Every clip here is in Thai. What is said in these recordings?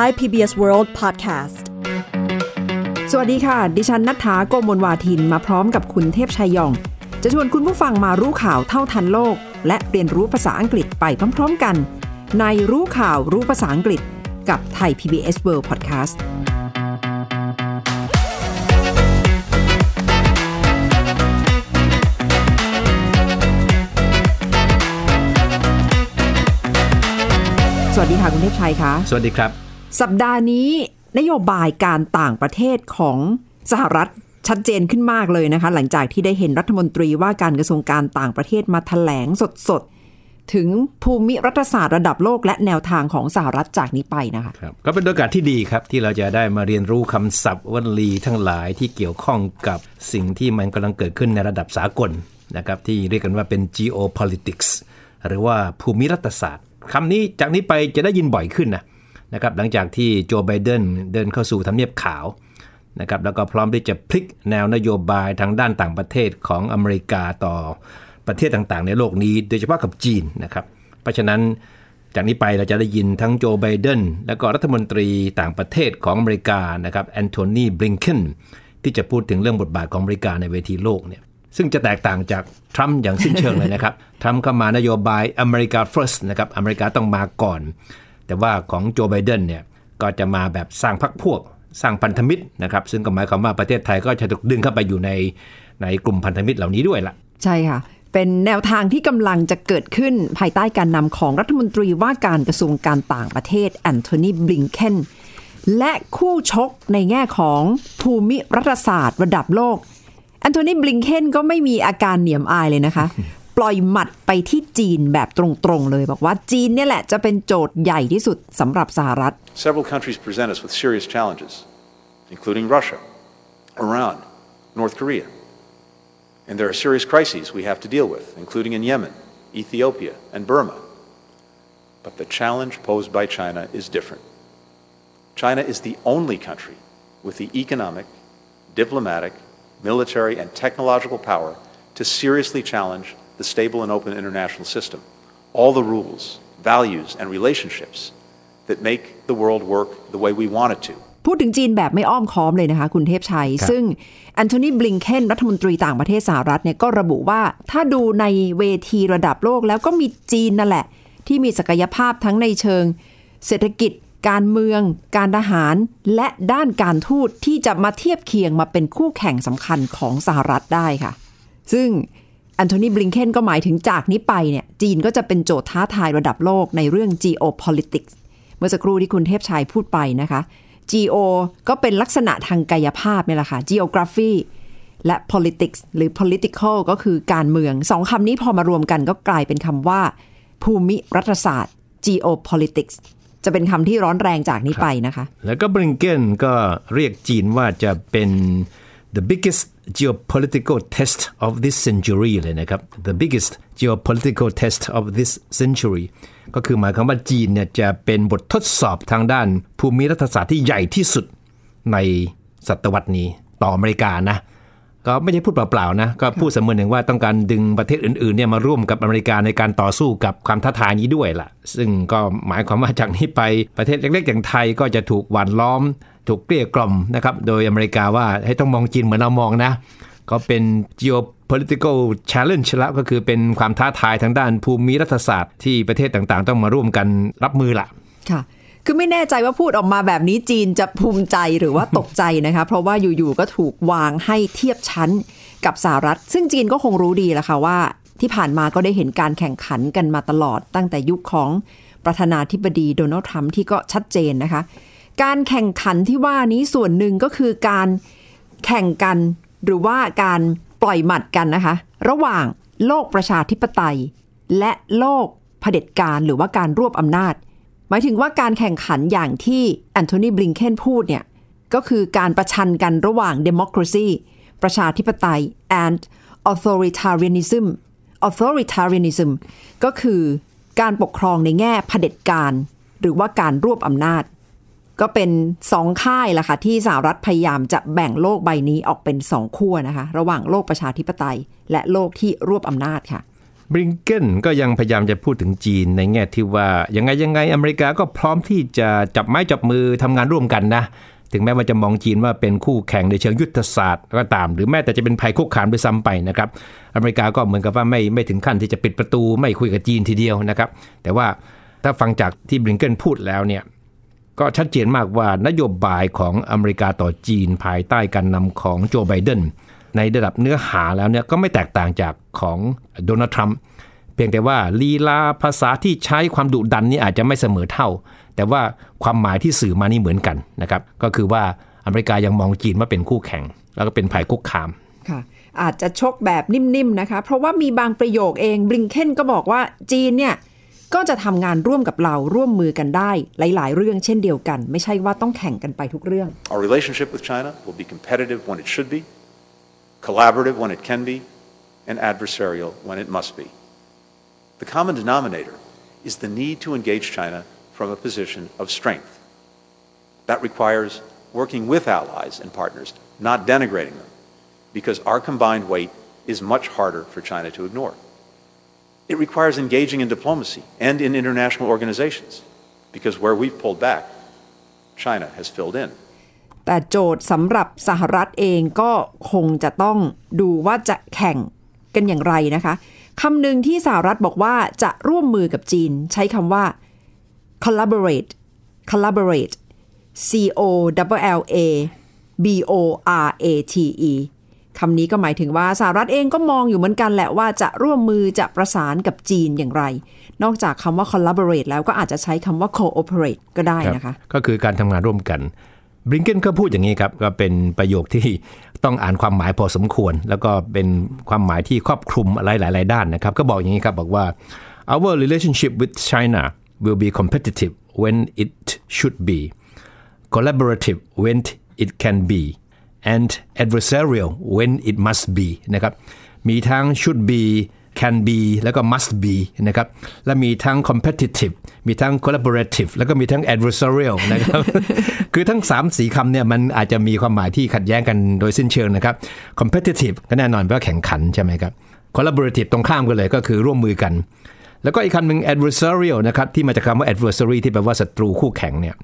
Thai PBS World Podcast สวัสดีค่ะ ดิฉันนัฐาโกมลวาทินมาพร้อมกับคุณเทพชัยยอง จะชวนคุณผู้ฟังมารู้ข่าวเท่าทันโลก และเรียนรู้ภาษาอังกฤษไปพร้อม ๆ กัน ในรู้ข่าวรู้ภาษาอังกฤษกับไทย PBS World Podcast สวัสดีค่ะ คุณเทพชัยคะ สวัสดีครับ สัปดาห์นี้นโยบายการต่างประเทศของสหรัฐชัดเจนขึ้นมากเลยนะคะ หลังจากที่ได้เห็นรัฐมนตรีว่าการกระทรวงการต่างประเทศมาถแถลงสดๆ ถึงภูมิรัฐศาสตร์ระดับโลกและแนวทางของสหรัฐจากนี้ไปนะคะครับก็เป็นโอกาสที่ดีครับ ที่เราจะได้มาเรียนรู้คำศัพท์วลีทั้งหลายที่เกี่ยวข้องกับสิ่งที่มันกำลังเกิดขึ้นในระดับสากลนะครับที่เรียกกันว่าเป็น geopolitics หรือว่าภูมิรัฐศาสตร์คำนี้จากนี้ไปจะได้ยินบ่อยขึ้นนะ นะครับหลังจากที่โจไบเดนเดินเข้าสู่ทำเนียบขาวนะครับแล้วก็พร้อมที่จะพลิกแนวนโยบายทางด้านต่างประเทศของอเมริกาต่อประเทศต่างๆ ในโลกนี้ โดยเฉพาะกับจีนนะครับ เพราะฉะนั้นจากนี้ไปเราจะได้ยินทั้งโจไบเดนและก็รัฐมนตรีต่างประเทศของอเมริกานะครับแอนโทนีบริงเคนที่จะพูดถึงเรื่องบทบาทของอเมริกาในเวทีโลกเนี่ยซึ่งจะแตกต่างจากทรัมป์อย่างสิ้นเชิงเลยนะครับทรัมป์เข้ามานโยบายอเมริกา first นะครับอเมริกาต้องมาก่อน แต่ว่าของโจไบเดนเนี่ยก็จะมาแบบสร้างพรรคพวก สร้างพันธมิตรนะครับ ซึ่งก็หมายความว่าประเทศไทยก็จะถูกดึงเข้าไปอยู่ในในกลุ่มพันธมิตรเหล่านี้ด้วยละใช่ค่ะ เป็นแนวทางที่กำลังจะเกิดขึ้นภายใต้การนำของรัฐมนตรีว่าการกระทรวงการต่างประเทศแอนโทนีบลิงเคนและคู่ชกในแง่ของภูมิรัฐศาสตร์ระดับโลกแอนโทนีบลิงเคนก็ไม่มีอาการเหนียมอายเลยนะคะ ปล่อยหมัดไปที่จีนแบบตรงๆเลย บอกว่าจีนเนี่ยแหละจะเป็นโจทย์ใหญ่ที่สุดสำหรับสหรัฐ Several countries present us with serious challenges, including Russia, Iran, North Korea. And there are serious crises we have to deal with, including in Yemen, Ethiopia, and Burma. But the challenge posed by China is different. China is the only country with the economic, diplomatic, military, and technological power to seriously challenge the stable and open international system. All the rules, values, and relationships that make the world work the way we want it to. พูดถึงจีนแบบไม่อ้อมค้อมเลยนะคะ คุณเทพชัยครับซึ่งแอนโทนีบลิงเคนรัฐมนตรีต่างประเทศสหรัฐเนี่ยก็ระบุว่าถ้าดูในเวทีระดับโลกแล้วก็มีจีนนั่นแหละ ที่มีศักยภาพทั้งในเชิง เศรษฐกิจ การเมือง การทหาร และด้านการทูตที่จะมาเทียบเคียงมาเป็นคู่แข่งสำคัญของสหรัฐได้ค่ะ ซึ่งแอนโทนีบลิงเคนก็หมายถึงจากนี้ไปเนี่ยจีนก็จะเป็นโจทย์ท้าทายระดับโลกในเรื่อง geopolitics เมื่อสักครู่ที่คุณเทพชัยพูดไปนะคะ geo ก็เป็นลักษณะทางกายภาพนี่แหละค่ะ geography และ politics หรือ political ก็คือการเมืองสองคำนี้พอมารวมกันก็กลายเป็นคำว่า ภูมิรัฐศาสตร์ geopolitics จะเป็นคำที่ร้อนแรงจากนี้ไปนะคะ แล้วก็บริงเกนก็เรียกจีนว่าจะเป็น the biggest geopolitical test of this century เลยนะครับ the biggest geopolitical test of this century ก็คือหมายความว่าจีนเนี่ยจะเป็นบททดสอบทางด้านภูมิรัฐศาสตร์ที่ใหญ่ที่สุดในศตวรรษนี้ต่ออเมริกานะ ก็ไม่ใช่พูดเปล่าๆนะ ก็พูดเสมือนหนึ่งว่าต้องการดึงประเทศอื่นๆเนี่ยมาร่วมกับอเมริกาในการต่อสู้กับความท้าทายนี้ด้วยล่ะ ซึ่งก็หมายความว่าจากนี้ไปประเทศเล็กๆ อย่างไทยก็จะถูกหว่านล้อม ถูกเกลี้ยกล่อมนะครับโดยอเมริกาว่าให้ต้องมองจีนเหมือนเรามองนะ ก็เป็น geopolitical challenge ละก็คือเป็นความท้าทายทางด้านภูมิรัฐศาสตร์ที่ประเทศต่างๆ ต้องมาร่วมกันรับมือละค่ะ คือไม่แน่ใจว่าพูดออกมาแบบนี้จีนจะภูมิใจหรือว่าตกใจนะคะ เพราะว่าอยู่ๆก็ถูกวางให้เทียบชั้นกับสหรัฐ ซึ่งจีนก็คงรู้ดีแหละค่ะว่า ที่ผ่านมาก็ได้เห็นการแข่งขันกันมาตลอด ตั้งแต่ยุคของประธานาธิบดีโดนัลด์ทรัมป์ที่ก็ชัดเจนนะคะ การแข่งขันที่ว่านี้ส่วนหนึ่งก็คือการแข่งกันหรือว่าการปล่อยหมัดกันนะคะ ระหว่างโลกประชาธิปไตย และโลกเผด็จการหรือว่าการรวบอำนาจ หมายถึงว่าการแข่งขันอย่างที่แอนโทนีบลิงเคนพูดเนี่ย ก็คือการประชันกันระหว่าง democracy ประชาธิปไตย and authoritarianism authoritarianism ก็คือการปกครองในแง่เผด็จการ หรือว่าการรวบอำนาจ ก็เป็นสองค่ายล่ะค่ะที่สหรัฐพยายามจะแบ่งโลกใบนี้ออกเป็นสองขั้วนะคะ ระหว่างโลกประชาธิปไตย และโลกที่รวบอำนาจค่ะ บริงเกนก็ยังพยายามจะพูดถึงจีนในแง่ที่ว่ายังไงยังไงอเมริกาก็พร้อมที่จะจับไม้จับมือทำงานร่วมกันนะ ถึงแม้ว่าจะมองจีนว่าเป็นคู่แข่งในเชิงยุทธศาสตร์ก็ตาม หรือแม้แต่จะเป็นภัยคุกคามด้วยซ้ำไปนะครับ อเมริกาก็เหมือนกับว่าไม่ไม่ถึงขั้นที่จะปิดประตูไม่คุยกับจีนทีเดียวนะครับ แต่ว่าถ้าฟังจากที่บริงเกนพูดแล้วเนี่ยก็ชัดเจนมากว่านโยบายของอเมริกาต่อจีนภายใต้การนำของโจไบเดน ในระดับเนื้อหาแล้วเนี่ยก็ไม่แตกต่างจากของโดนัลด์ทรัมป์เพียงแต่ว่าลีลาภาษาที่ใช้ความดุดันนี่อาจจะไม่เสมอเท่า แต่ว่าความหมายที่สื่อมานี่เหมือนกันนะครับก็คือว่าอเมริกายังมองจีนว่าเป็นคู่แข่ง แล้วก็เป็นภัยคุกคามค่ะอาจจะชกแบบนิ่มๆนะคะ เพราะว่ามีบางประโยคเองบริงเคนก็บอกว่าจีนเนี่ยก็จะทำงานร่วมกับเราร่วมมือกันได้ หลาย ๆ เรื่องเช่นเดียวกัน ไม่ใช่ว่าต้องแข่งกันไปทุกเรื่อง Our relationship with China will be competitive when it should be, collaborative when it can be, and adversarial when it must be. The common denominator is the need to engage China from a position of strength. That requires working with allies and partners, not denigrating them, because our combined weight is much harder for China to ignore. It requires engaging in diplomacy and in international organizations, because where we've pulled back, China has filled in. แต่โจทย์สำหรับสหรัฐเองก็คงจะต้องดูว่าจะแข่งกันอย่างไรนะคะคำหนึ่งที่สหรัฐบอกว่าจะร่วมมือกับจีน ใช้คำว่า collaborate collaborate C O L L A B O R A T E คำนี้ก็หมายถึงว่าสหรัฐเองก็มองอยู่เหมือนกันแหละว่าจะร่วมมือจะประสานกับจีนอย่างไร นอกจากคำว่า collaborate แล้วก็อาจจะใช้คำว่า cooperate ก็ได้นะคะ ก็คือการทำงานร่วมกัน บริงเกนก็พูดอย่างนี้ครับก็เป็นประโยคที่ต้องอ่านความหมายพอสมควร แล้วก็เป็นความหมายที่ครอบคลุมอะไรหลาย ๆ ด้านนะครับ ก็บอกอย่างนี้ครับบอกว่า our relationship with China will be competitive when it should be collaborative when it can be and adversarial when it must be นะครับมีทั้ง should be can be แล้วก็ must be นะครับ และมีทั้ง competitive มีทั้ง collaborative แล้วก็มีทั้ง adversarial นะครับ คือทั้ง 3 สีคำเนี่ยมันอาจจะมีความหมายที่ขัดแย้งกันโดยสิ้นเชิงนะครับ competitive ก็แน่นอนแปลว่าแข่งขันใช่ไหมครับ collaborative ตรงข้ามกันเลยก็คือร่วมมือกัน แล้วก็อีกคำหนึ่ง adversarial นะครับที่มาจากคำว่า adversary ที่แปลว่าศัตรูคู่แข่งเนี่ย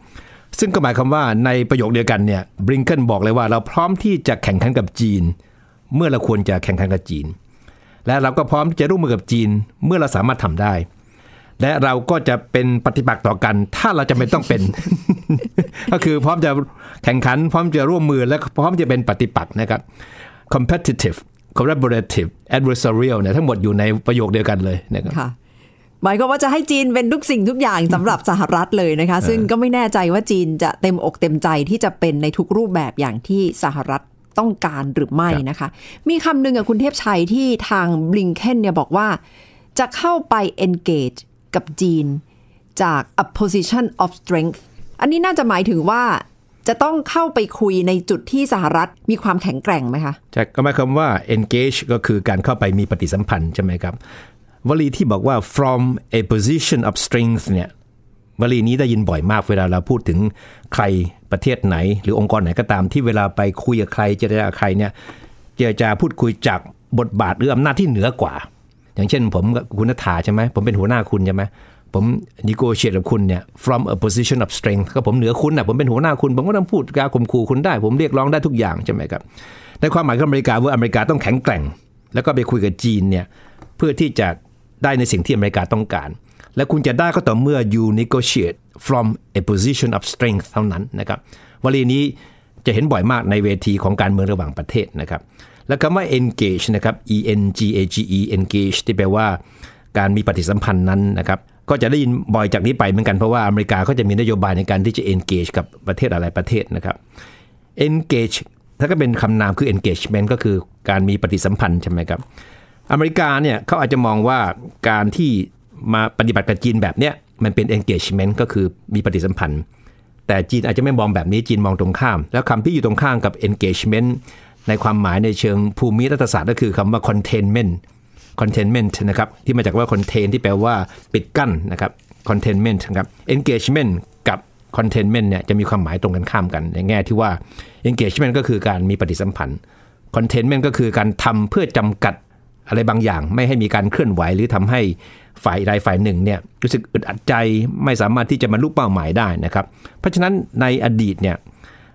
ซึ่งก็หมายความว่าในประโยคเดียวกันเนี่ยบริงเกนบอกเลยว่าเราพร้อมที่จะแข่งขันกับจีน เมื่อเราควรจะแข่งขันกับจีน และเราก็พร้อมที่จะร่วมมือกับจีนเมื่อเราสามารถทำได้ และเราก็จะเป็นปฏิปักษ์ต่อกัน ถ้าเราจะไม่ต้องเป็น ก็คือพร้อมจะแข่งขัน พร้อมจะร่วมมือและพร้อมจะเป็นปฏิปักษ์นะครับ competitive collaborative adversarial เนี่ยทั้งหมดอยู่ในประโยคเดียวกันเลยนะครับค่ะหมายความว่าจะให้จีนเป็นทุกสิ่งทุกอย่างสำหรับสหรัฐเลยนะคะ ซึ่งก็ไม่แน่ใจว่าจีนจะเต็มอกเต็มใจที่จะเป็นในทุกรูปแบบอย่างที่สหรัฐ ต้องการหรือไม่นะคะ มีคำหนึ่งกับคุณเทพชัยที่ทางบลิงเคนเนี่ยบอกว่า จะเข้าไป engage กับจีนจาก a position of strength อันนี้น่าจะหมายถึงว่าจะต้องเข้าไปคุยในจุดที่สหรัฐมีความแข็งแกร่งไหมคะใช่ก็หมายความว่า engage ก็คือการเข้าไปมีปฏิสัมพันธ์ใช่ไหมครับวลีที่บอกว่า from a position of strength เนี่ย วลีนี้ได้ยินบ่อยมากเวลาเราพูดถึงใครประเทศไหน หรือองค์กรไหนก็ตามที่เวลาไปคุยกับใครเจรจากับใครเนี่ยเจรจาพูดคุยจากบทบาทหรืออำนาจที่เหนือกว่า อย่างเช่น ผมกับคุณนัฐาใช่ไหมผมเป็นหัวหน้าคุณใช่ไหมผมนิโกเชียตกับคุณเนี่ย from a position of strength ก็ผมเหนือคุณนะผมเป็นหัวหน้าคุณ ผมก็ต้องพูดกาข่มขู่คุณได้ ผมเรียกร้องได้ทุกอย่างใช่ไหมครับในความหมายของอเมริกาว่าอเมริกาต้องแข็งแกร่ง แล้วก็ไปคุยกับจีนเนี่ยเพื่อที่จะได้ในสิ่งที่อเมริกาต้องการ และคุณจะได้ก็ต่อเมื่อ you negotiate from a position of strength เท่านั้นนะครับวลีนี้จะเห็นบ่อยมากในเวทีของการเมืองระหว่างประเทศนะครับ แล้วคำว่า engage นะครับ e n g a g e engage ที่แปลว่าการมีปฏิสัมพันธ์นั้นนะครับ ก็จะได้ยินบ่อยจากนี้ไปเหมือนกันเพราะว่าอเมริกาก็จะมีนโยบายในการที่จะ engage กับประเทศอะไรประเทศนะครับ engage ถ้าก็เป็นคำนามคือ engagement ก็คือการมีปฏิสัมพันธ์ใช่ไหมครับ อเมริกาเนี่ยเขาอาจจะมองว่าการที่ มาปฏิบัติกับจีนแบบเนี้ยมันเป็น engagement ก็คือมีปฏิสัมพันธ์ แต่จีนอาจจะไม่มองแบบนี้จีนมองตรงข้าม แล้วคำที่อยู่ตรงข้ามกับ engagement ในความหมายในเชิงภูมิรัฐศาสตร์ก็คือคำว่า containment containment นะครับที่มาจากว่า contain ที่แปลว่าปิดกั้นนะครับ containment นะครับ engagement กับ containment เนี่ยจะมีความหมายตรงกันข้ามกัน ในแง่ที่ว่า engagement ก็คือการมีปฏิสัมพันธ์ containment ก็คือการทำเพื่อจำกัดอะไรบางอย่าง ไม่ให้มีการเคลื่อนไหวหรือทำให้ ฝ่ายใดฝ่ายหนึ่งเนี่ยรู้สึกอึดอัดใจไม่สามารถที่จะบรรลุเป้าหมายได้นะครับ เพราะฉะนั้นในอดีตเนี่ย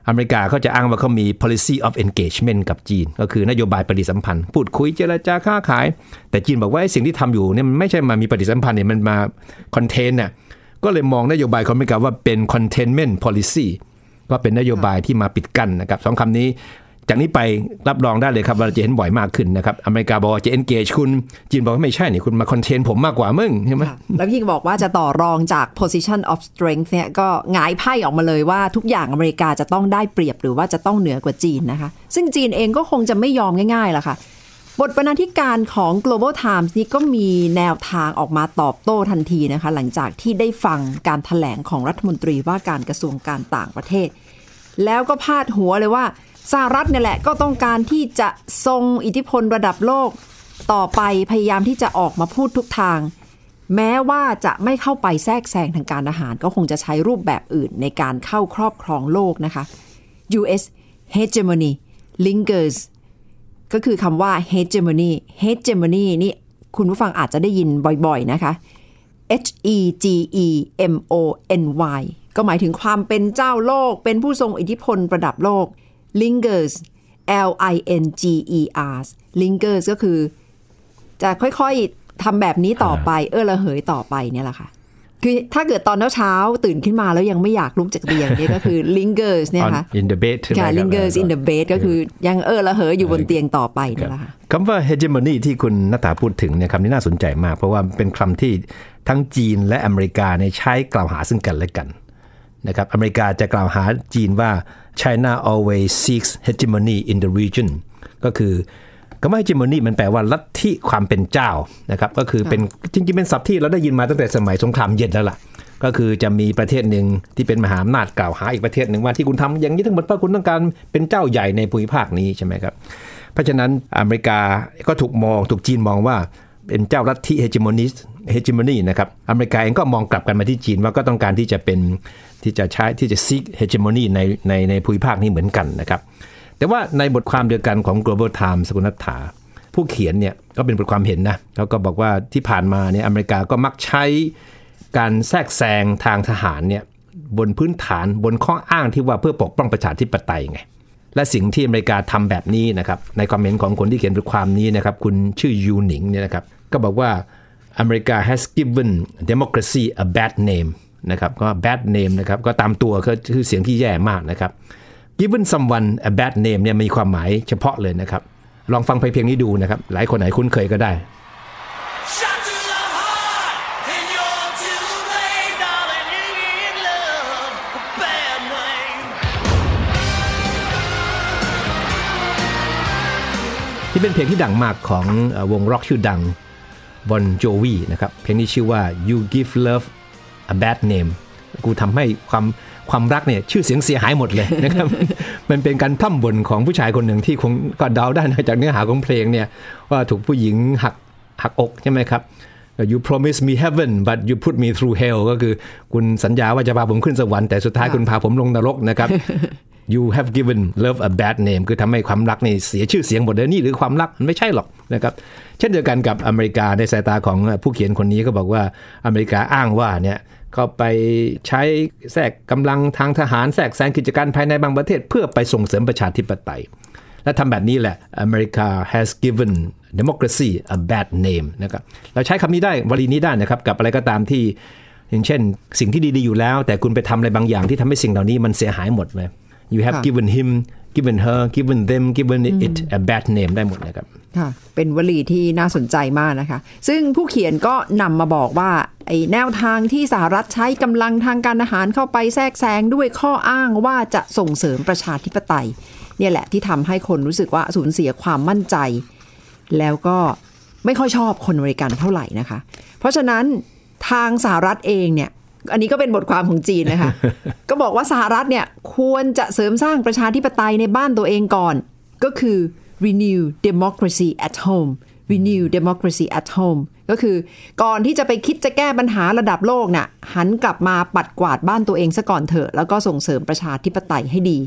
อเมริกาเขาจะอ้างว่าเขามี policy of engagement กับจีน ก็คือนโยบายปฏิสัมพันธ์ พูดคุยเจรจาค้าขาย แต่จีนบอกว่าสิ่งที่ทำอยู่เนี่ยมันไม่ใช่มามีปฏิสัมพันธ์เนี่ยมันมาคอนเทนต์น่ะก็เลยมองนโยบายของอเมริกาว่าเป็น containment policy ก็เป็นนโยบายที่มาปิดกั้นนะครับสองคำนี้ จากนี้ไปรับรองได้เลยครับว่าจะเห็นบ่อยมากขึ้นนะครับอเมริกาบอกว่าจะ engage คุณจีนบอกว่าไม่ใช่นี่คุณมาคอนเทนผมมากกว่ามึงใช่ไหมแล้วยิ่งบอกว่าจะต่อรองจาก position of strength เนี่ยก็หงายไพ่ออกมาเลยว่าทุกอย่างอเมริกาจะต้องได้เปรียบหรือว่าจะต้องเหนือกว่าจีนนะคะ ซึ่งจีนเองก็คงจะไม่ยอมง่ายๆล่ะค่ะบทบรรณาธิการของ global times นี่ก็มีแนวทางออกมาตอบโต้ทันทีนะคะ หลังจากที่ได้ฟังการถแถลงของรัฐมนตรีว่าการกระทรวงการต่างประเทศ แล้วก็พาดหัวเลยว่า สหรัฐเนี่ยแหละก็ต้องการที่จะทรงอิทธิพลระดับโลก ต่อไปพยายามที่จะออกมาพูดทุกทาง แม้ว่าจะไม่เข้าไปแทรกแซงทางการอาหาร ก็คงจะใช้รูปแบบอื่นในการเข้าครอบครองโลกนะคะ U.S. hegemony lingers ก็คือคำว่า hegemony hegemony นี่คุณผู้ฟังอาจจะได้ยินบ่อยๆนะคะ H E G E M O N Y ก็หมายถึงความเป็นเจ้าโลก เป็นผู้ทรงอิทธิพลระดับโลก lingers L I N G E R lingers ก็คือ จะค่อยๆทำแบบนี้ต่อไป เออระเหยต่อไปเนี่ยแหละค่ะ คือถ้าเกิดตอนเช้าๆตื่นขึ้นมาแล้วยังไม่อยากลุกจากเตียงเนี่ยก็คือ lingers เนี่ย on ค่ะ in the bed ใช่ไหมคค่ะรับ lingers in the bed ก็คือยังเออระเหยอยู่บนเตียงต่อไปเนี่ยแหละค่ะคำว่า hegemony ที่คุณนัฐาพูดถึงเนี่ยคำนี้น่าสนใจมาก เพราะว่าเป็นคำที่ทั้งจีนและอเมริกาเนี่ยใช้กล่าวหาซึ่งกันและกัน นะครับอเมริกาจะกล่าวหาจีนว่า China always seeks hegemony in the region ก็คือคำว่า hegemony มันแปลว่าลัทธิความเป็นเจ้านะครับก็คือเป็นจริงๆเป็นศัพท์ที่เราได้ยินมาตั้งแต่สมัยสงครามเย็นแล้วล่ะก็คือจะมีประเทศหนึ่งที่เป็นมหาอำนาจกล่าวหาอีกประเทศหนึ่งว่าที่คุณทำอย่างนี้ทั้งหมดเพราะคุณต้องการเป็นเจ้าใหญ่ในภูมิภาคนี้ใช่ไหมครับ เพราะฉะนั้นอเมริกาก็ถูกมองถูกจีนมองว่าเป็นเจ้าลัทธิเฮจิมอนิส เฮจิมอนีนะครับอเมริกาเองก็มองกลับกันมาที่จีนว่าก็ต้องการที่จะเป็นที่จะใช้ที่จะซีกเฮจิมอนีในในในภูมิภาคนี้เหมือนกันนะครับแต่ว่าในบทความเดียวกันของ global times สกุลนัฐาผู้เขียนเนี่ยก็เป็นบทความเห็นนะเขาก็บอกว่าที่ผ่านมาเนี่ยอเมริกาก็มักใช้การแทรกแซงทางทหารเนี่ยบนพื้นฐานบนข้ออ้างที่ว่าเพื่อปกป้องประชาธิปไตยไงและสิ่งที่อเมริกาทำแบบนี้นะครับในความเห็นของคนที่เขียนบทความนี้นะครับคุณชื่อยูหนิงเนี่ยนะครับก็บอกว่า อเมริกา has given democracy a bad name นะครับก็ bad name นะครับก็ตามตัวก็คือเสียงที่แย่มากนะครับ given someone a bad name เนี่ยมีความหมายเฉพาะเลยนะครับ ลองฟังเพลงนี้ดูนะครับ หลายคนไหนคุ้นเคยก็ได้ Shot to the heart, and you're too late, darling. You in love, a bad name. ที่เป็นเพลงที่ดังมากของเอ่อวงร็อกชื่อดัง บอนโจวีนะครับเพลงนี้ชื่อว่า you give love a bad name กูทำให้ความความรักเนี่ยชื่อเสียงเสียหายหมดเลยนะครับ มันเป็นการพร่ำบ่นของผู้ชายคนหนึ่งที่คงก็เดาได้นะจากเนื้อหาของเพลงเนี่ยว่าถูกผู้หญิงหักหักอกใช่ไหมครับ you promise me heaven but you put me through hell ก็คือคุณสัญญาว่าจะพาผมขึ้นสวรรค์แต่สุดท้ายคุณพาผมลงนรกนะครับ you have given love a bad name คือทำให้ความรักนี่เสียชื่อเสียงหมดเลยนี่หรือความรักมันไม่ใช่หรอกนะครับ เช่นเดียวกันกับอเมริกาในสายตาของผู้เขียนคนนี้ก็บอกว่าอเมริกาอ้างว่าเนี่ยก็ไปใช้แทรกกำลังทางทหารแทรกแซงกิจการภายในบางประเทศ เพื่อไปส่งเสริมประชาธิปไตย และทำแบบนี้แหละอเมริกา has given democracy a bad name นะครับเราใช้คำนี้ได้วลีนี้ได้นะครับ กับอะไรก็ตามที่อย่างเช่น สิ่งที่ดีๆอยู่แล้ว แต่คุณไปทำอะไรบางอย่างที่ทำให้สิ่งเหล่านี้มันเสียหายหมดเลย you have ค่ะ given him given her given them given it a bad name ได้หมดนะครับค่ะเป็นวลีที่น่าสนใจมากนะคะ ซึ่งผู้เขียนก็นำมาบอกว่าไอ้แนวทางที่สหรัฐใช้กำลังทางการอาหารเข้าไปแทรกแซงด้วยข้ออ้างว่าจะส่งเสริมประชาธิปไตย เนี่ยแหละที่ทำให้คนรู้สึกว่าสูญเสียความมั่นใจ แล้วก็ไม่ค่อยชอบคนอเมริกันเท่าไหร่นะคะ เพราะฉะนั้นทางสหรัฐเองเนี่ย อันนี้ก็เป็นบทความของจีนนะคะ ก็บอกว่าสหรัฐเนี่ยควรจะเสริมสร้างประชาธิปไตยในบ้านตัวเองก่อน ก็คือ renew democracy at home renew democracy at home ก็คือก่อนที่จะไปคิดจะแก้ปัญหาระดับโลกน่ะหันกลับมาปัดกวาดบ้านตัวเองซะก่อนเถอะ แล้วก็ส่งเสริมประชาธิปไตยให้ดี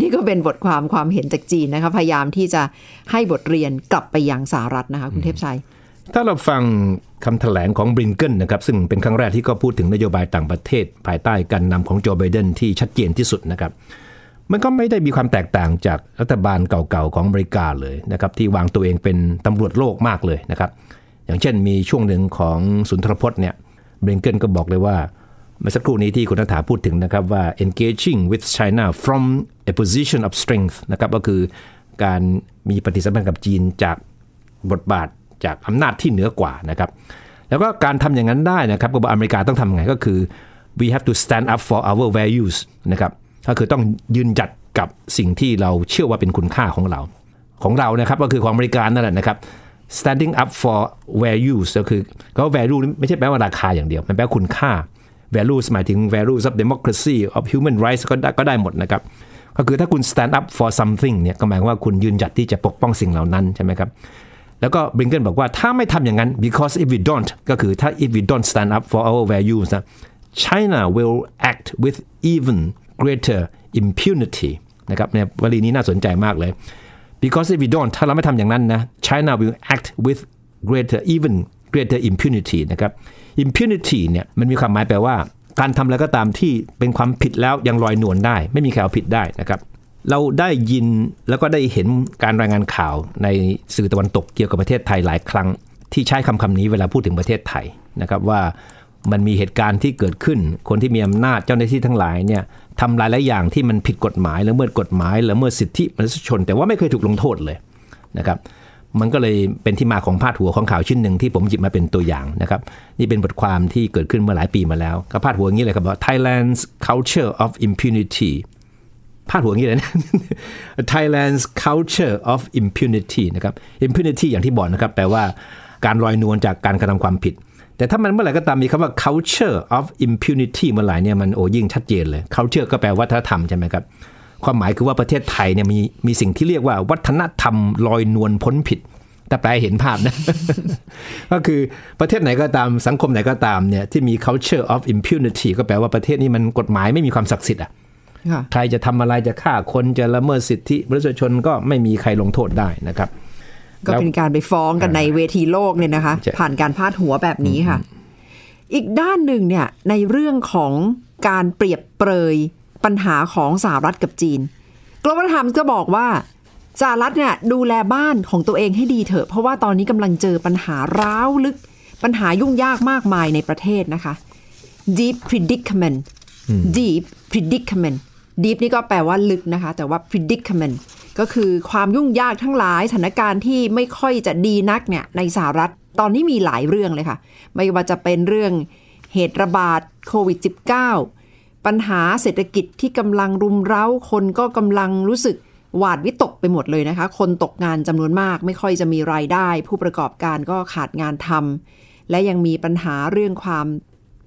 นี่ก็เป็นบทความความเห็นจากจีนนะคะ พยายามที่จะให้บทเรียนกลับไปยังสหรัฐนะคะ คุณเทพชัย ถ้าเราฟัง คำแถลงของบริงเกนนะครับซึ่งเป็นครั้งแรกที่ก็พูดถึงนโยบายต่างประเทศ ภายใต้การนำของโจไบเดนที่ชัดเจนที่สุดนะครับมันก็ไม่ได้มีความแตกต่างจากรัฐบาลเก่าๆของอเมริกาเลยนะครับที่วางตัวเองเป็นตำรวจโลกมากเลยนะครับอย่างเช่นมีช่วงหนึ่งของสุนทรพจน์เนี่ยบริงเกนก็บอกเลยว่าเมื่อสักครู่นี้ที่คุณนัฐาพูดถึงนะครับว่า engaging with China from a position of strength นะครับก็คือการมีปฏิสัมพันธ์กับจีนจากบทบาท จากอำนาจที่เหนือกว่านะครับแล้วก็การทำอย่างนั้นได้นะครับก็บอกอเมริกาต้องทำไงก็คือ we have to stand up for our values นะครับก็คือต้องยืนจัดกับสิ่งที่เราเชื่อว่าเป็นคุณค่าของเรา ของเรานะครับก็คือของอเมริกานั่นแหละนะครับ standing up for values ก็คือก็ value ไม่ใช่แปลว่าราคาอย่างเดียว มันแปลว่าคุณค่า values หมายถึง values of democracy of human rights ก็ได้ก็ได้หมดนะครับ ก็คือถ้าคุณ stand up for something เนี่ยก็หมายว่าคุณยืนหยัดที่จะปกป้องสิ่งเหล่านั้นใช่ไหมครับ แล้วก็บริงเกนบอกว่าถ้าไม่ทำอย่างนั้น because if we don't ก็คือถ้า if we don't stand up for our values นะ China will act with even greater impunity นะครับเนี่ยวลีนี้น่าสนใจมากเลย because if we don't ถ้าเราไม่ทำอย่างนั้นนะ China will act with greater even greater impunity นะครับ impunity เนี่ยมันมีความหมายแปลว่า การทำอะไรก็ตามที่เป็นความผิดแล้วยังลอยนวลได้ ไม่มีใครเอาผิดได้นะครับ เราได้ยินแล้วก็ได้เห็นการรายงานข่าวในสื่อตะวันตกเกี่ยวกับประเทศไทยหลายครั้ง ที่ใช้คำคำนี้เวลาพูดถึงประเทศไทยนะครับว่ามันมีเหตุการณ์ที่เกิดขึ้น คนที่มีอำนาจเจ้าหน้าที่ทั้งหลายเนี่ยทำหลายหลายอย่างที่มันผิดกฎหมายละเมิดกฎหมายละเมิดสิทธิมนุษยชน แต่ว่าไม่เคยถูกลงโทษเลยนะครับมันก็เลยเป็นที่มาของพาดหัวของข่าวชิ้นหนึ่งที่ผมหยิบมาเป็นตัวอย่างนะครับ นี่เป็นบทความที่เกิดขึ้นเมื่อหลายปีมาแล้วก็พาดหัวอย่างนี้เลยครับว่า Thailand's culture of impunity พาดหัวงี้เลยนะ Thailand's culture of impunity นะครับ impunity อย่างที่บอกนะครับ แปลว่าการลอยนวลจากการกระทำความผิด แต่ถ้ามันเมื่อไหร่ก็ตามมีคำว่า culture of impunity เมื่อไหร่เนี่ยมันโอ้ยิ่งชัดเจนเลย culture ก็แปลวัฒนธรรมใช่ไหมครับ ความหมายคือว่าประเทศไทยเนี่ยมีมีสิ่งที่เรียกว่าวัฒนธรรมลอยนวลพ้นผิดแต่แปลเห็นภาพนะ ก็คือประเทศไหนก็ตามสังคมไหนก็ตามเนี่ยที่มี culture of impunity ก็แปลว่าประเทศนี้มันกฎหมายไม่มีความศักดิ์สิทธิ์อะ ใครจะทำอะไรจะฆ่าคนจะละเมิดสิทธิมนุษยชนก็ไม่มีใครลงโทษได้นะครับ ก็เป็นการไปฟ้องกันในเวทีโลกเนี่ยนะคะใช่ผ่านการพาดหัวแบบนี้ค่ะ อีกด้านหนึ่งเนี่ยในเรื่องของการเปรียบเปรยปัญหาของสหรัฐกับจีนกรมธรรมก็บอกว่าสหรัฐเนี่ยดูแลบ้านของตัวเองให้ดีเถอะ เพราะว่าตอนนี้กำลังเจอปัญหาร้าวลึก ปัญหายุ่งยากมากมายในประเทศนะคะ deep predicament deep predicament deep นี่ก็แปลว่าลึกนะคะ แต่ว่า predicament ก็คือความยุ่งยากทั้งหลายสถานการณ์ที่ไม่ค่อยจะดีนักเนี่ยในสหรัฐตอนนี้มีหลายเรื่องเลยค่ะ ไม่ว่าจะเป็นเรื่องเหตุระบาดโควิด -19 ปัญหาเศรษฐกิจที่กำลังรุมเร้า คนก็กำลังรู้สึกหวาดวิตกไปหมดเลยนะคะ คนตกงานจำนวนมาก ไม่ค่อยจะมีรายได้ ผู้ประกอบการก็ขาดงานทำและยังมีปัญหาเรื่องความ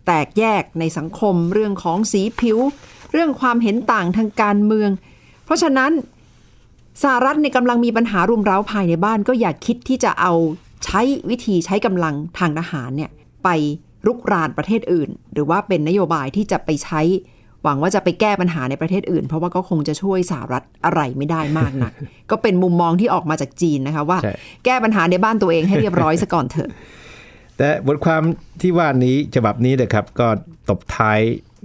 แตกแยกในสังคม เรื่องของสีผิว เรื่องความเห็นต่างทางการเมือง เพราะฉะนั้นสหรัฐในยกำลังมีปัญหารุมเร้าภายในบ้านก็อย่าคิดที่จะเอาใช้วิธีใช้กำลังทางทหารเนี่ยไปรุกรานประเทศอื่น หรือว่าเป็นนโยบายที่จะไปใช้ หวังว่าจะไปแก้ปัญหาในประเทศอื่น เพราะว่าก็คงจะช่วยสหรัฐอะไรไม่ได้มากนัก ก็เป็นมุมมองที่ออกมาจากจีนนะคะว่าใช่แก้ปัญหาในบ้านตัวเองให้เรียบร้อยซะก่อนเถอะแต่บทความที่ว่านี้ฉบับนี้นะครับก็ตบท้าย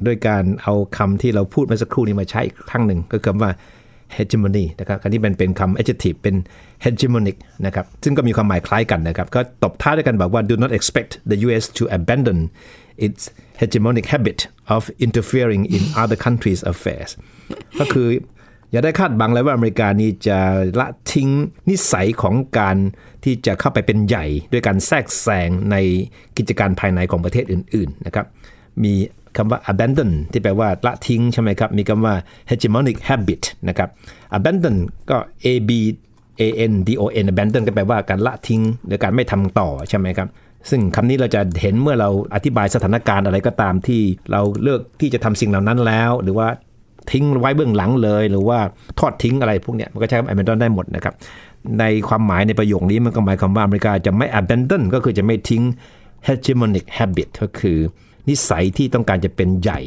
ด้วยการเอาคำที่เราพูดมื่อสักครู่นี้มาใช้อีกครั้งหนึ่งก็คือคำว่า hegemony นะครับอันนี้มันเป็นคำ adjective เป็น hegemonic นะครับ ซึ่งก็มีความหมายคล้ายกันนะครับ ก็ตบท้ายด้วยกันบอกว่า do not expect the US to abandon its hegemonic habit of interfering in other countries' affairs ก็คืออย่าได้คาดบังเลยว่าอเมริกานี่จะละทิ้งนิสัยของการที่จะเข้าไปเป็นใหญ่ ด้วยการแทรกแซงในกิจการภายในของประเทศอื่น ๆ นะครับ มี คำว่า abandon ที่แปลว่าละทิ้งใช่ไหมครับ มีคำว่า hegemonic habit นะครับ abandon ก็ a b a n d o n abandon ก็แปลว่าการละทิ้งหรือการไม่ทำต่อใช่ไหมครับซึ่งคำนี้เราจะเห็นเมื่อเราอธิบายสถานการณ์อะไรก็ตามที่เราเลือกที่จะทำสิ่งเหล่านั้นแล้ว หรือว่าทิ้งไว้เบื้องหลังเลย หรือว่าทอดทิ้งอะไรพวกเนี้ยมันก็ใช้คำ abandon ได้หมดนะครับ ในความหมายในประโยคนี้มันก็หมายความว่าอเมริกาจะไม่ abandon ก็คือจะไม่ทิ้ง hegemonic habit ก็คือ นิสัยที่ต้องการจะเป็นใหญ่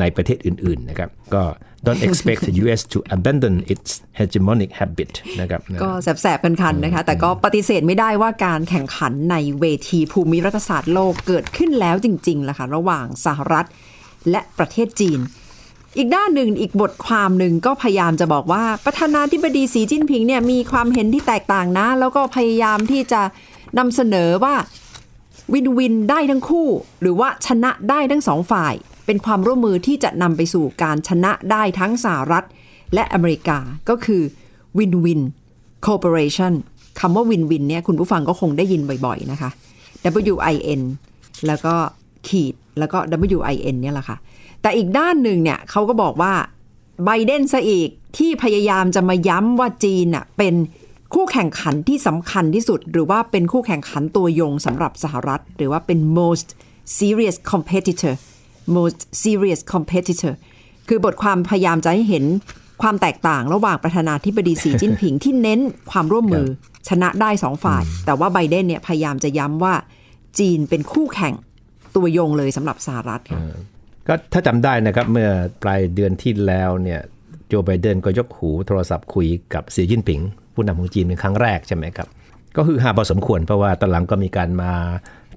ในประเทศอื่น ๆ นะครับ ก็ don't expect the US to abandon its hegemonic habit นะครับ ก็แสบๆกันคันๆนะคะ แต่ก็ปฏิเสธไม่ได้ว่าการแข่งขันในเวทีภูมิรัฐศาสตร์โลกเกิดขึ้นแล้วจริงๆล่ะค่ะ ระหว่างสหรัฐและประเทศจีน อีกด้านหนึ่งอีกบทความหนึ่งก็พยายามจะบอกว่า ประธานาธิบดีสีจิ้นผิงเนี่ยมีความเห็นที่แตกต่างนะ แล้วก็พยายามที่จะนำเสนอว่า วินวินได้ทั้งคู่ หรือว่าชนะได้ทั้งสองฝ่าย เป็นความร่วมมือที่จะนำไปสู่การชนะได้ทั้งสหรัฐ และอเมริกาก็คือวินวิน Corporation คำว่าวินวินเนี่ยคุณผู้ฟังก็คงได้ยินบ่อยๆนะคะ W I N แล้วก็ขีดแล้วก็ W I N เนี่ยแหละค่ะ แต่อีกด้านหนึ่งเนี่ยเขาก็บอกว่าไบเดนซะอีกที่พยายามจะมาย้ำว่าจีนน่ะเป็น คู่แข่งขันที่สำคัญที่สุด หรือว่าเป็นคู่แข่งขันตัวยงสำหรับสหรัฐ หรือว่าเป็น most serious competitor most serious competitor คือบทความพยายามจะให้เห็นความแตกต่างระหว่างประธานาธิบดีสีจิ้นผิงที่เน้นความร่วมมือชนะได้สองฝ่าย แต่ว่าไบเดนเนี่ยพยายามจะย้ำว่าจีนเป็นคู่แข่งตัวยงเลยสำหรับสหรัฐค่ะก็ถ้าจำได้นะครับเมื่อปลายเดือนที่แล้วเนี่ยโจไบเดนก็ยกหูโทรศัพท์คุยกับสีจิ้นผิง ผู้นำของจีนเป็นครั้งแรกใช่ไหมครับ ก็คือฮาพอสมควรเพราะว่าตอนหลังก็มีการมา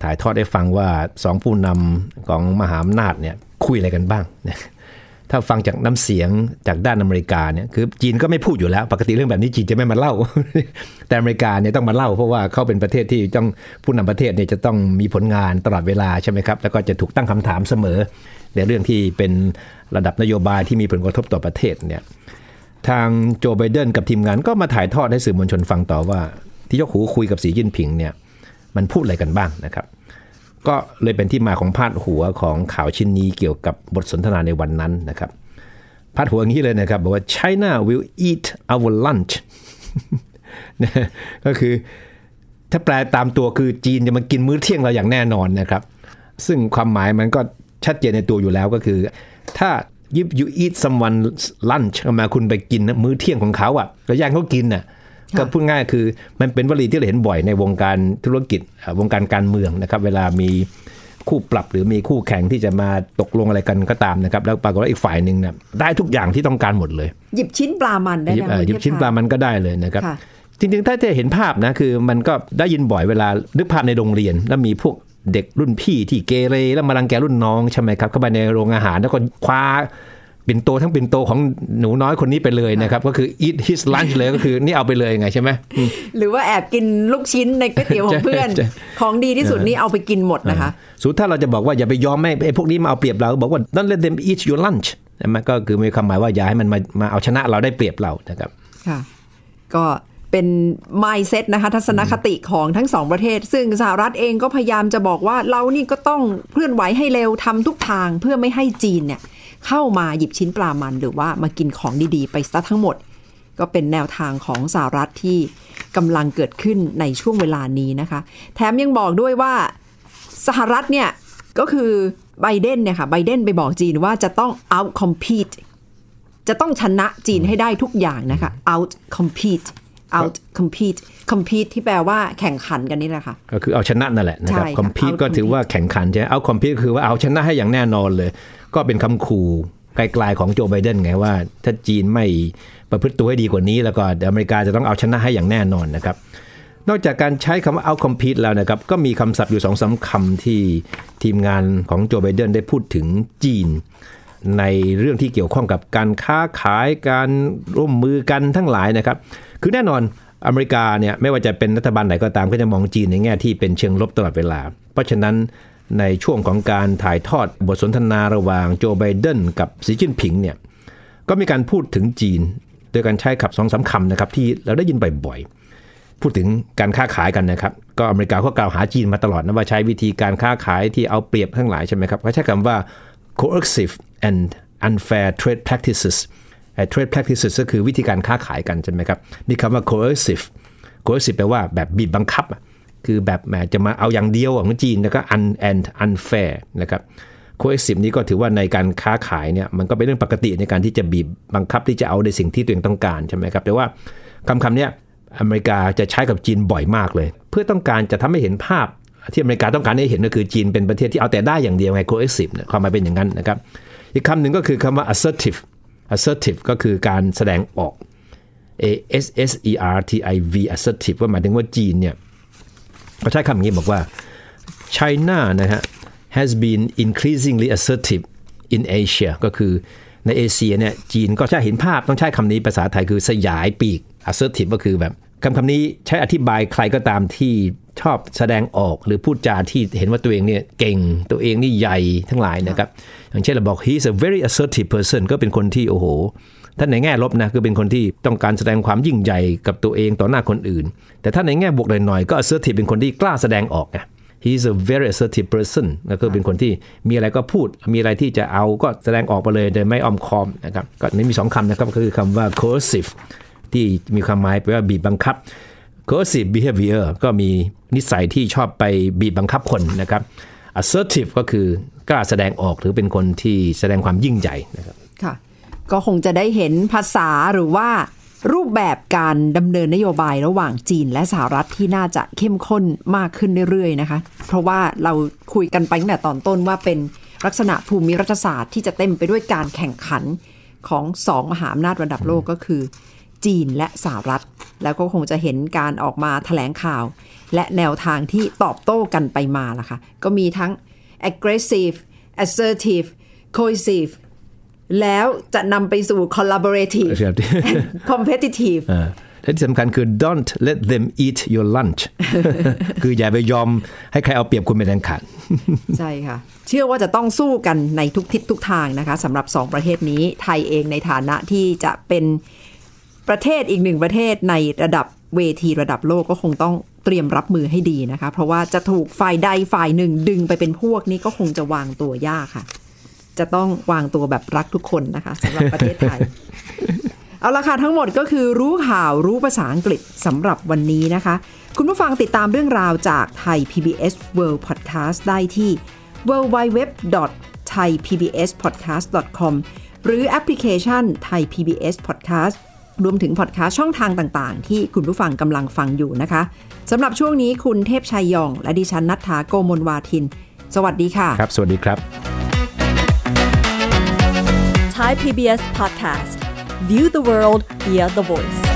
ถ่ายทอดให้ฟังว่าสองผู้นำของมหาอำนาจเนี่ยคุยอะไรกันบ้าง ถ้าฟังจากน้ำเสียงจากด้านอเมริกาเนี่ยคือจีนก็ไม่พูดอยู่แล้ว ปกติเรื่องแบบนี้จีนจะไม่มาเล่า แต่อเมริกาเนี่ยต้องมาเล่าเพราะว่าเขาเป็นประเทศที่ต้องผู้นำประเทศเนี่ยจะต้องมีผลงานตลอดเวลาใช่ไหมครับ แล้วก็จะถูกตั้งคำถามเสมอ ในเรื่องที่เป็นระดับนโยบายที่มีผลกระทบต่อประเทศเนี่ย ทางโจไบเดนกับทีมงานก็มาถ่ายทอดให้สื่อมวลชนฟังต่อว่า ที่ยกหูคุยกับสีจิ้นผิงเนี่ยมันพูดอะไรกันบ้างนะครับ ก็เลยเป็นที่มาของพาดหัวของข่าวชิ้นนี้เกี่ยวกับบทสนทนาในวันนั้นนะครับพาดหัวอย่างนี้เลยนะครับบอกว่า China will eat our lunch ก็คือถ้าแปลตามตัวคือจีนจะมากินมื้อเที่ยงเราอย่างแน่นอนนะครับ ซึ่งความหมายมันก็ชัดเจนในตัวอยู่แล้วก็คือ ถ้า if you eat someone lunch มาคุณไปกินมื้อเที่ยงของเขาอะก็ย่างเขากินน่ะก็พูดง่ายคือมันเป็นวลีที่เราเห็นบ่อยในวงการธุรกิจอ่าวงการการเมืองนะครับ เวลามีคู่ปรับหรือมีคู่แข่งที่จะมาตกลงอะไรกันก็ตามนะครับ แล้วปรากฏว่าอีกฝ่ายหนึ่งเนี่ยได้ทุกอย่างที่ต้องการหมดเลย หยิบชิ้นปลามันได้หยิบนะเอ่อหยิบชิ้นปลามันก็ได้เลยนะครับค่ะจริงๆ ถ้าจะเห็นภาพนะคือมันก็ได้ยินบ่อยเวลานึกภาพในโรงเรียน แล้วมีพวก เด็กรุ่นพี่ที่เกเรแล้วมารังแกรุ่นน้องใช่ไหมครับเข้าไปในโรงอาหารแล้วก็คว้าปิ่นโตทั้งปิ่นโตของหนูน้อยคนนี้ไปเลยนะครับ ก็คือ eat his lunch เลยก็คือนี่เอาไปเลยไงใช่ไหมอืมหรือว่าแอบกินลูกชิ้นในก๋วยเตี๋ยวของเพื่อนใช่ของดีที่สุดนี่เอาไปกินหมดนะคะสูตรถ้าเราจะบอกว่าอย่าไปยอมให้ไอ้พวกนี้มาเอาเปรียบเราบอกว่า don't let them eat your lunch ใช่ไหมก็คือมีความหมายว่าอย่าให้มันมามาเอาชนะเราได้เปรียบเรานะครับค่ะ ก็ เป็น mindset นะคะทัศนคติของทั้งสองประเทศ ซึ่งสหรัฐเองก็พยายามจะบอกว่าเรานี่ก็ต้องเคลื่อนไหวให้เร็วทำทุกทางเพื่อไม่ให้จีนเนี่ยเข้ามาหยิบชิ้นปลามันหรือว่ามากินของดีๆ ไปซะทั้งหมด ก็เป็นแนวทางของสหรัฐที่กำลังเกิดขึ้นในช่วงเวลานี้นะคะ แถมยังบอกด้วยว่าสหรัฐเนี่ยก็คือไบเดนเนี่ยค่ะไบเดนไปบอกจีนว่าจะต้อง out compete จะต้องชนะจีนให้ได้ทุกอย่างนะคะ out compete out compete compete ที่แปลว่าแข่งขันกันนี่แหละค่ะ ก็คือเอาชนะนั่นแหละนะครับใช่ค่ะคอมพีตเอาก็ถือว่าแข่งขันใช่ไหมเอาคอมพีตคือว่าเอาชนะให้อย่างแน่นอนเลย ก็เป็นคำขู่ไกลๆของโจไบเดนไงว่า ถ้าจีนไม่ประพฤติตัวให้ดีกว่านี้ แล้วก็เดี๋ยวอเมริกาจะต้องเอาชนะให้อย่างแน่นอนนะครับ นอกจากการใช้คำว่าเอาคอมพีตแล้วนะครับ ก็มีคำศัพท์อยู่สองสามคำที่ทีมงานของโจไบเดนได้พูดถึงจีนในเรื่องที่เกี่ยวข้องกับการค้าขายการร่วมมือกันทั้งหลายนะครับ คือแน่นอนอเมริกาเนี่ยไม่ว่าจะเป็นรัฐบาลไหนก็ตามก็จะมองจีนในแง่ที่เป็นเชิงลบตลอดเวลา เพราะฉะนั้นในช่วงของการถ่ายทอดบทสนทนาระหว่างโจไบเดนกับสีจิ้นผิงเนี่ยก็มีการพูดถึงจีน โดยการใช้คำสองสามคำนะครับที่เราได้ยินบ่อยๆ พูดถึงการค้าขายกันนะครับ ก็อเมริกาก็กล่าวหาจีนมาตลอดนะว่าใช้วิธีการค้าขายที่เอาเปรียบทั้งหลายใช่ไหมครับเขาใช้คำว่า coercive and unfair trade practices trade practices ก็คือวิธีการค้าขายกันใช่ไหมครับ มีคำว่า coercive coercive แปลว่าแบบบีบบังคับ คือแบบแหมจะมาเอาอย่างเดียวของจีนแล้วก็ un and unfair นะครับ coercive นี้ก็ถือว่าในการค้าขายเนี่ยมันก็เป็นเรื่องปกติในการที่จะบีบบังคับที่จะเอาในสิ่งที่ตัวเองต้องการใช่ไหมครับ แต่ว่าคำคำเนี้ยอเมริกาจะใช้กับจีนบ่อยมากเลย เพื่อต้องการจะทำให้เห็นภาพที่อเมริกาต้องการให้เห็นก็คือจีนเป็นประเทศที่เอาแต่ได้อย่างเดียวไง coercive ความหมายเป็นอย่างนั้นนะครับ อีกคำหนึ่งก็คือคำว่า assertive assertive ก็คือการแสดงออก A S S E R T I V assertive ก็หมายถึงว่าจีนเนี่ยเขาใช้คำนี้บอกว่า China นะฮะ has been increasingly assertive in Asia ก็คือในเอเชียเนี่ยจีนก็ใช้เห็นภาพต้องใช้คำนี้ภาษาไทยคือสยายปีก assertive ก็คือแบบ คำคำนี้ใช้อธิบายใครก็ตามที่ชอบแสดงออกหรือพูดจาที่เห็นว่าตัวเองเนี่ยเก่งตัวเองนี่ใหญ่ทั้งหลายนะครับ อย่างเช่นเราบอก he's a very assertive person ก็เป็นคนที่โอ้โหถ้านในแง่ลบนะคือเป็นคนที่ต้องการแสดงความยิ่งใหญ่กับตัวเองต่อหน้าคนอื่น แต่ถ้าในแง่บวกหน่อยๆก็ assertive เป็นคนที่กล้าแสดงออกไง he's a very assertive person ก็คือเป็นคนที่มีอะไรก็พูด มีอะไรที่จะเอาก็แสดงออกไปเลยโดยไม่อ้อมค้อมนะครับก็นี่มีสองคำนะครับก็คือคำว่า coercive ที่มีความหมายแปลว่าบีบบังคับ coercive behavior ก็มีนิสัยที่ชอบไปบีบบังคับคนนะครับ assertive ก็คือกล้าแสดงออกหรือเป็นคนที่แสดงความยิ่งใหญ่นะครับค่ะก็คงจะได้เห็นภาษาหรือว่ารูปแบบการดำเนินนโยบายระหว่างจีนและสหรัฐที่น่าจะเข้มข้นมากขึ้นเรื่อยๆนะคะ เพราะว่าเราคุยกันไปตั้งแต่ตอนต้นว่าเป็นลักษณะภูมิรัฐศาสตร์ที่จะเต็มไปด้วยการแข่งขันของสองมหาอำนาจระดับโลกก็คือ จีนและสหรัฐ แล้วก็คงจะเห็นการออกมาแถลงข่าว และแนวทางที่ตอบโต้กันไปมาล่ะค่ะ ก็มีทั้ง aggressive assertive cohesive แล้วจะนำไปสู่ collaborative ครับ and competitive อ่าและที่สำคัญคือ don't let them eat your lunch คืออย่าไปยอมให้ใครเอาเปรียบคุณเป็นอันขาดใช่ค่ะ เชื่อว่าจะต้องสู้กันในทุกทิศทุกทางนะคะสำหรับสองประเทศนี้ไทยเองในฐานะที่จะเป็น ประเทศอีกหนึ่งประเทศในระดับเวทีระดับโลกก็คงต้องเตรียมรับมือให้ดีนะคะ เพราะว่าจะถูกฝ่ายใดฝ่ายหนึ่งดึงไปเป็นพวกนี้ก็คงจะวางตัวยากค่ะ จะต้องวางตัวแบบรักทุกคนนะคะสำหรับประเทศไทย เอาละค่ะทั้งหมดก็คือรู้ข่าวรู้ภาษาอังกฤษสำหรับวันนี้นะคะ คุณผู้ฟังติดตามเรื่องราวจากไทย PBS World Podcast ได้ที่ www.thaipbspodcast.com หรือแอปพลิเคชัน Thai PBS Podcast รวมถึงพอดแคสต์ช่องทางต่างๆ ที่คุณผู้ฟังกำลังฟังอยู่นะคะสำหรับช่วงนี้คุณเทพชัยยอง และดิฉันนัทธาโกมลวาทิน สวัสดีค่ะ ครับ สวัสดีครับ Thai PBS podcast. View the world via the voice.